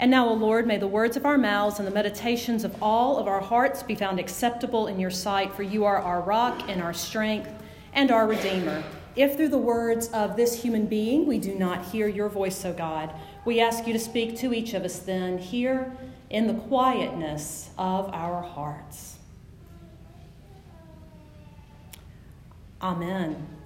And now, O Lord, may the words of our mouths and the meditations of all of our hearts be found acceptable in your sight, for you are our rock and our strength and our Redeemer. If through the words of this human being we do not hear your voice, O God, we ask you to speak to each of us then here in the quietness of our hearts. Amen.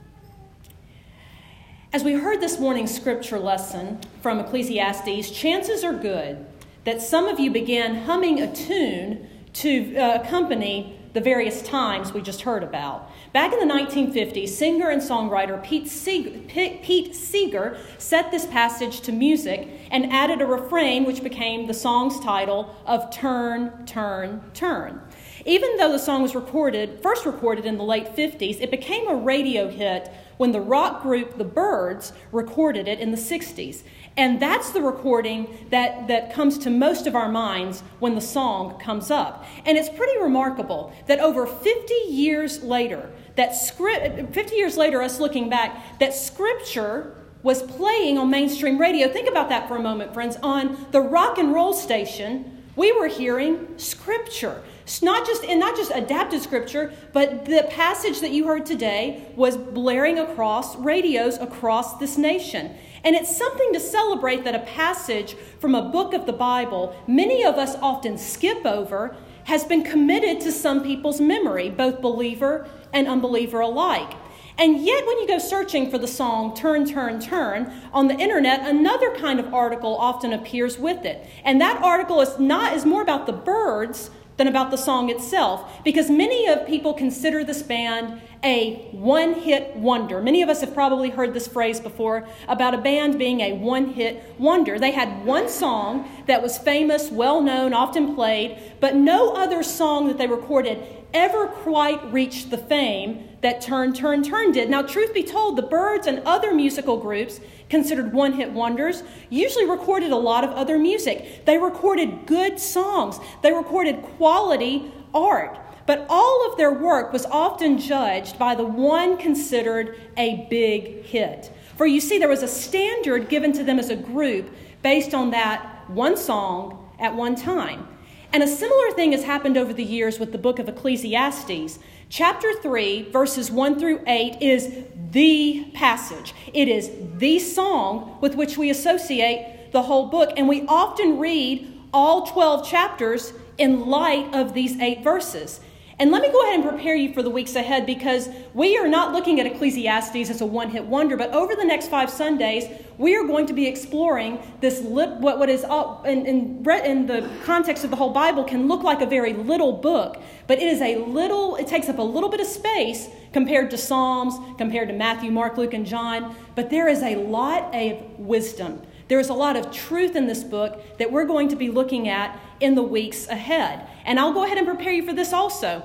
As we heard this morning's scripture lesson from Ecclesiastes, chances are good that some of you began humming a tune to uh, accompany the various times we just heard about. Back in the 1950s, singer and songwriter Pete Seeger, Pete Seeger set this passage to music and added a refrain which became the song's title of Turn, Turn, Turn. Even though the song was recorded, first recorded in the late 50s, it became a radio hit when the rock group The Byrds recorded it in the 60s. And that's the recording that, that comes to most of our minds when the song comes up. And it's pretty remarkable that over 50 years later, that script, 50 years later, us looking back, that scripture was playing on mainstream radio. Think about that for a moment, friends. On the rock and roll station, we were hearing scripture. It's not just and not just adapted scripture, but the passage that you heard today was blaring across radios across this nation. And it's something to celebrate that a passage from a book of the Bible, many of us often skip over, has been committed to some people's memory, both believer and unbeliever alike. And yet, when you go searching for the song Turn, Turn, Turn on the internet, another kind of article often appears with it. And that article is not is more about the Byrds than about the song itself because many of people consider this band a one hit wonder. Many of us have probably heard this phrase before about a band being a one hit wonder. They had one song that was famous, well known, often played, but no other song that they recorded ever quite reached the fame that Turn, Turn, Turn did. Now, truth be told, the Byrds and other musical groups considered one hit wonders, usually recorded a lot of other music. They recorded good songs, they recorded quality art. But all of their work was often judged by the one considered a big hit. For you see, there was a standard given to them as a group based on that one song at one time. And a similar thing has happened over the years with the book of Ecclesiastes. Chapter 3, verses 1 through 8, is the passage. It is the song with which we associate the whole book. And we often read all 12 chapters in light of these eight verses. And let me go ahead and prepare you for the weeks ahead because we are not looking at Ecclesiastes as a one hit wonder, but over the next five Sundays, we are going to be exploring this, what, what is, in, in, in the context of the whole Bible, can look like a very little book, but it is a little, it takes up a little bit of space compared to Psalms, compared to Matthew, Mark, Luke, and John, but there is a lot of wisdom. There is a lot of truth in this book that we're going to be looking at in the weeks ahead. And I'll go ahead and prepare you for this also.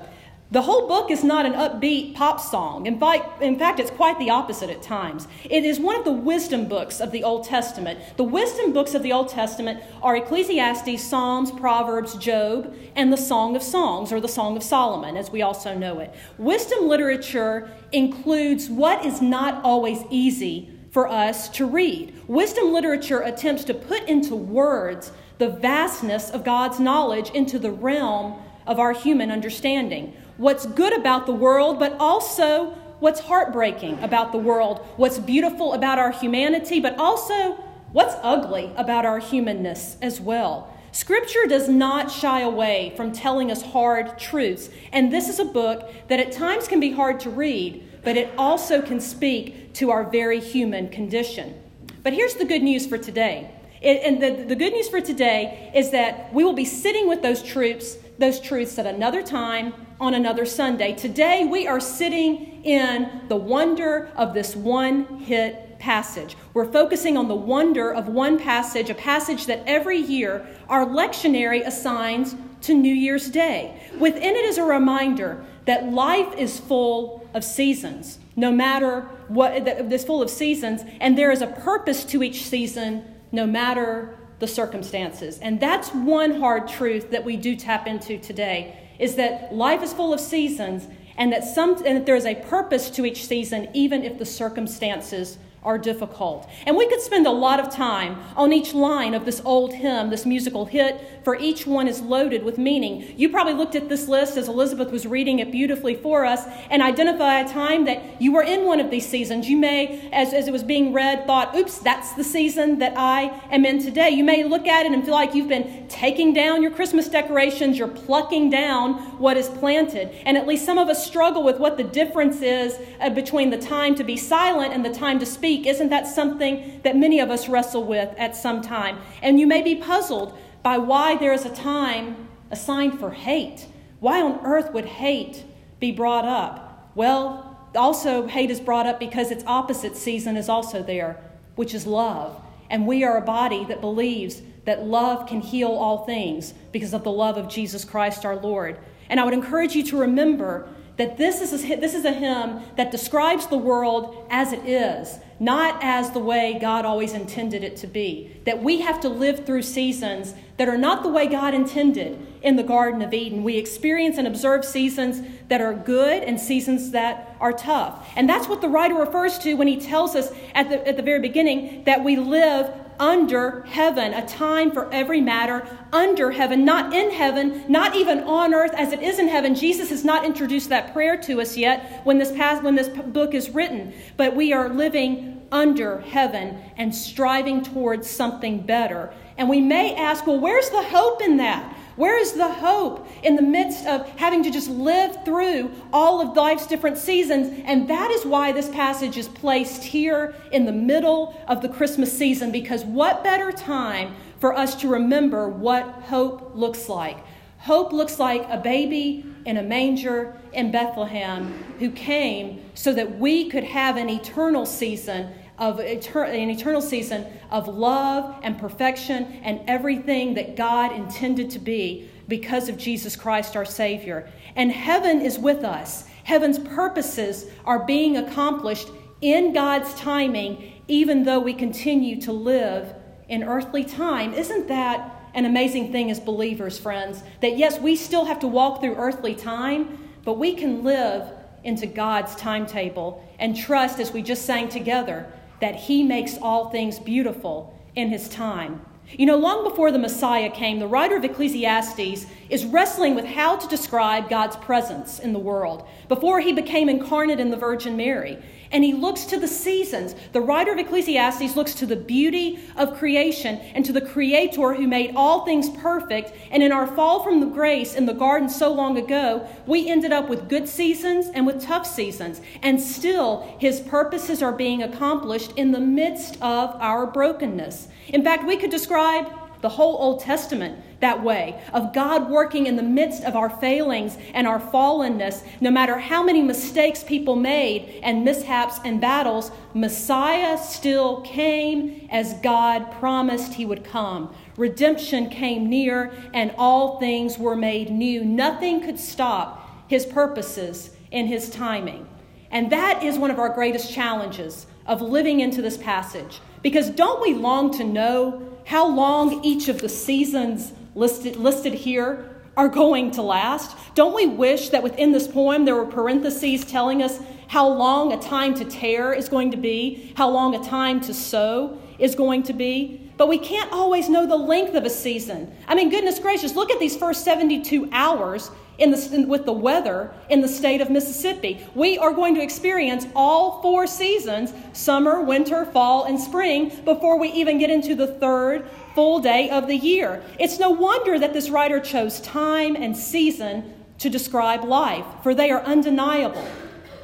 The whole book is not an upbeat pop song. In fact, in fact, it's quite the opposite at times. It is one of the wisdom books of the Old Testament. The wisdom books of the Old Testament are Ecclesiastes, Psalms, Proverbs, Job, and the Song of Songs, or the Song of Solomon, as we also know it. Wisdom literature includes what is not always easy for us to read. Wisdom literature attempts to put into words the vastness of God's knowledge into the realm of our human understanding what's good about the world, but also what's heartbreaking about the world, what's beautiful about our humanity, but also what's ugly about our humanness as well. Scripture does not shy away from telling us hard truths, and this is a book that at times can be hard to read, but it also can speak to our very human condition. But here's the good news for today. And the, the good news for today is that we will be sitting with those truths, those truths at another time on another Sunday. Today, we are sitting in the wonder of this one hit passage. We're focusing on the wonder of one passage, a passage that every year our lectionary assigns to New Year's Day. Within it is a reminder that life is full of seasons, no matter what, this full of seasons, and there is a purpose to each season, no matter the circumstances. And that's one hard truth that we do tap into today is that life is full of seasons and that, some, and that there is a purpose to each season, even if the circumstances are difficult. And we could spend a lot of time on each line of this old hymn, this musical hit, for each one is loaded with meaning. You probably looked at this list as Elizabeth was reading it beautifully for us and identify a time that you were in one of these seasons. You may, as, as it was being read, thought, oops, that's the season that I am in today. You may look at it and feel like you've been taking down your Christmas decorations, you're plucking down what is planted. And at least some of us struggle with what the difference is uh, between the time to be silent and the time to speak isn't that something that many of us wrestle with at some time? And you may be puzzled by why there is a time assigned for hate. Why on earth would hate be brought up? Well, also, hate is brought up because its opposite season is also there, which is love. And we are a body that believes that love can heal all things because of the love of Jesus Christ our Lord. And I would encourage you to remember that this is, a, this is a hymn that describes the world as it is, not as the way God always intended it to be. That we have to live through seasons that are not the way God intended in the Garden of Eden. We experience and observe seasons that are good and seasons that are tough. And that's what the writer refers to when he tells us at the, at the very beginning that we live under heaven, a time for every matter under heaven, not in heaven, not even on earth as it is in heaven. Jesus has not introduced that prayer to us yet when this, past, when this book is written, but we are living under heaven and striving towards something better. And we may ask, well, where's the hope in that? Where is the hope in the midst of having to just live through all of life's different seasons? And that is why this passage is placed here in the middle of the Christmas season, because what better time for us to remember what hope looks like? Hope looks like a baby in a manger in Bethlehem who came so that we could have an eternal season of etern- an eternal season of love and perfection and everything that God intended to be because of Jesus Christ our Savior. And heaven is with us. Heaven's purposes are being accomplished in God's timing, even though we continue to live in earthly time. Isn't that an amazing thing as believers, friends? That yes, we still have to walk through earthly time, but we can live into God's timetable and trust, as we just sang together, that he makes all things beautiful in his time. You know, long before the Messiah came, the writer of Ecclesiastes is wrestling with how to describe God's presence in the world before he became incarnate in the Virgin Mary. And he looks to the seasons. The writer of Ecclesiastes looks to the beauty of creation and to the Creator who made all things perfect. And in our fall from the grace in the garden so long ago, we ended up with good seasons and with tough seasons. And still, his purposes are being accomplished in the midst of our brokenness. In fact, we could describe the whole Old Testament that way of God working in the midst of our failings and our fallenness. No matter how many mistakes people made and mishaps and battles, Messiah still came as God promised he would come. Redemption came near and all things were made new. Nothing could stop his purposes in his timing. And that is one of our greatest challenges of living into this passage. Because don't we long to know how long each of the seasons listed, listed here are going to last? Don't we wish that within this poem there were parentheses telling us how long a time to tear is going to be, how long a time to sow is going to be? But we can't always know the length of a season. I mean, goodness gracious, look at these first 72 hours in the, in, with the weather in the state of Mississippi. We are going to experience all four seasons summer, winter, fall, and spring before we even get into the third full day of the year. It's no wonder that this writer chose time and season to describe life, for they are undeniable.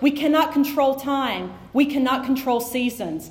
We cannot control time, we cannot control seasons,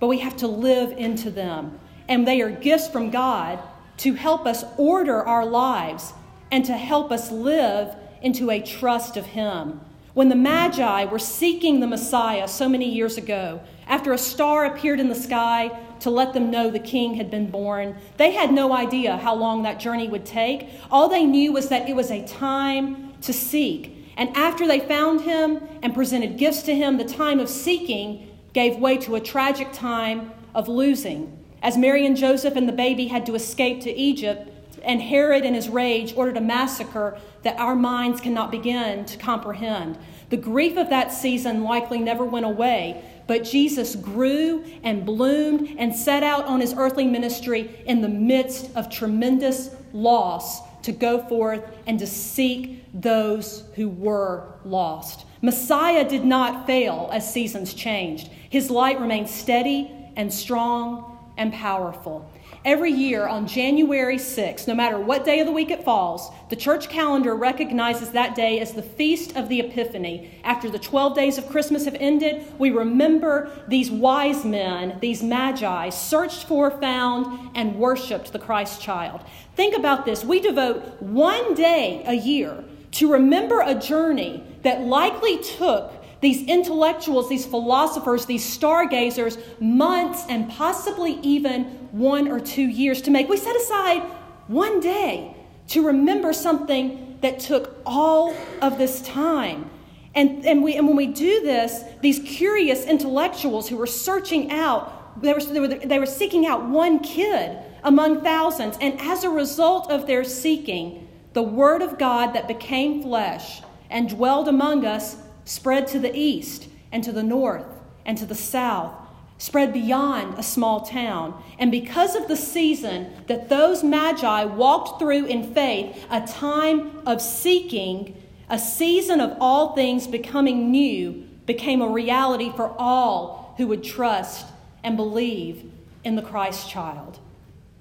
but we have to live into them. And they are gifts from God to help us order our lives and to help us live into a trust of Him. When the Magi were seeking the Messiah so many years ago, after a star appeared in the sky to let them know the king had been born, they had no idea how long that journey would take. All they knew was that it was a time to seek. And after they found him and presented gifts to him, the time of seeking gave way to a tragic time of losing. As Mary and Joseph and the baby had to escape to Egypt, and Herod, in his rage, ordered a massacre that our minds cannot begin to comprehend. The grief of that season likely never went away, but Jesus grew and bloomed and set out on his earthly ministry in the midst of tremendous loss to go forth and to seek those who were lost. Messiah did not fail as seasons changed. His light remained steady and strong and powerful. Every year on January 6th, no matter what day of the week it falls, the church calendar recognizes that day as the Feast of the Epiphany. After the 12 days of Christmas have ended, we remember these wise men, these magi, searched for, found, and worshiped the Christ child. Think about this. We devote one day a year to remember a journey that likely took these intellectuals, these philosophers, these stargazers, months and possibly even one or two years to make. We set aside one day to remember something that took all of this time. And, and, we, and when we do this, these curious intellectuals who were searching out, they were, they, were, they were seeking out one kid among thousands. And as a result of their seeking, the Word of God that became flesh and dwelled among us spread to the east and to the north and to the south, spread beyond a small town. And because of the season that those magi walked through in faith, a time of seeking, a season of all things becoming new, became a reality for all who would trust and believe in the Christ child.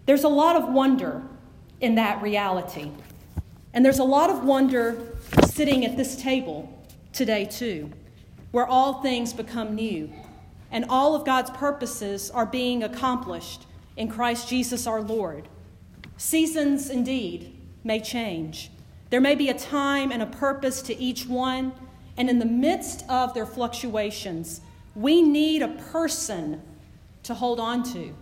There's a lot of wonder in that reality. And there's a lot of wonder sitting at this table today, too, where all things become new and all of God's purposes are being accomplished in Christ Jesus our Lord. Seasons, indeed, may change. There may be a time and a purpose to each one, and in the midst of their fluctuations, we need a person to hold on to.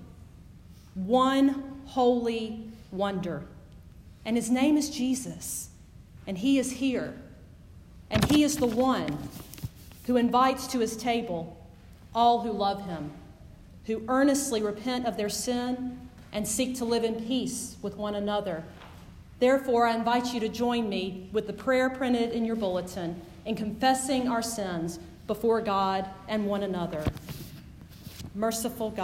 One holy wonder. And his name is Jesus, and he is here. And he is the one who invites to his table all who love him, who earnestly repent of their sin and seek to live in peace with one another. Therefore, I invite you to join me with the prayer printed in your bulletin in confessing our sins before God and one another. Merciful God.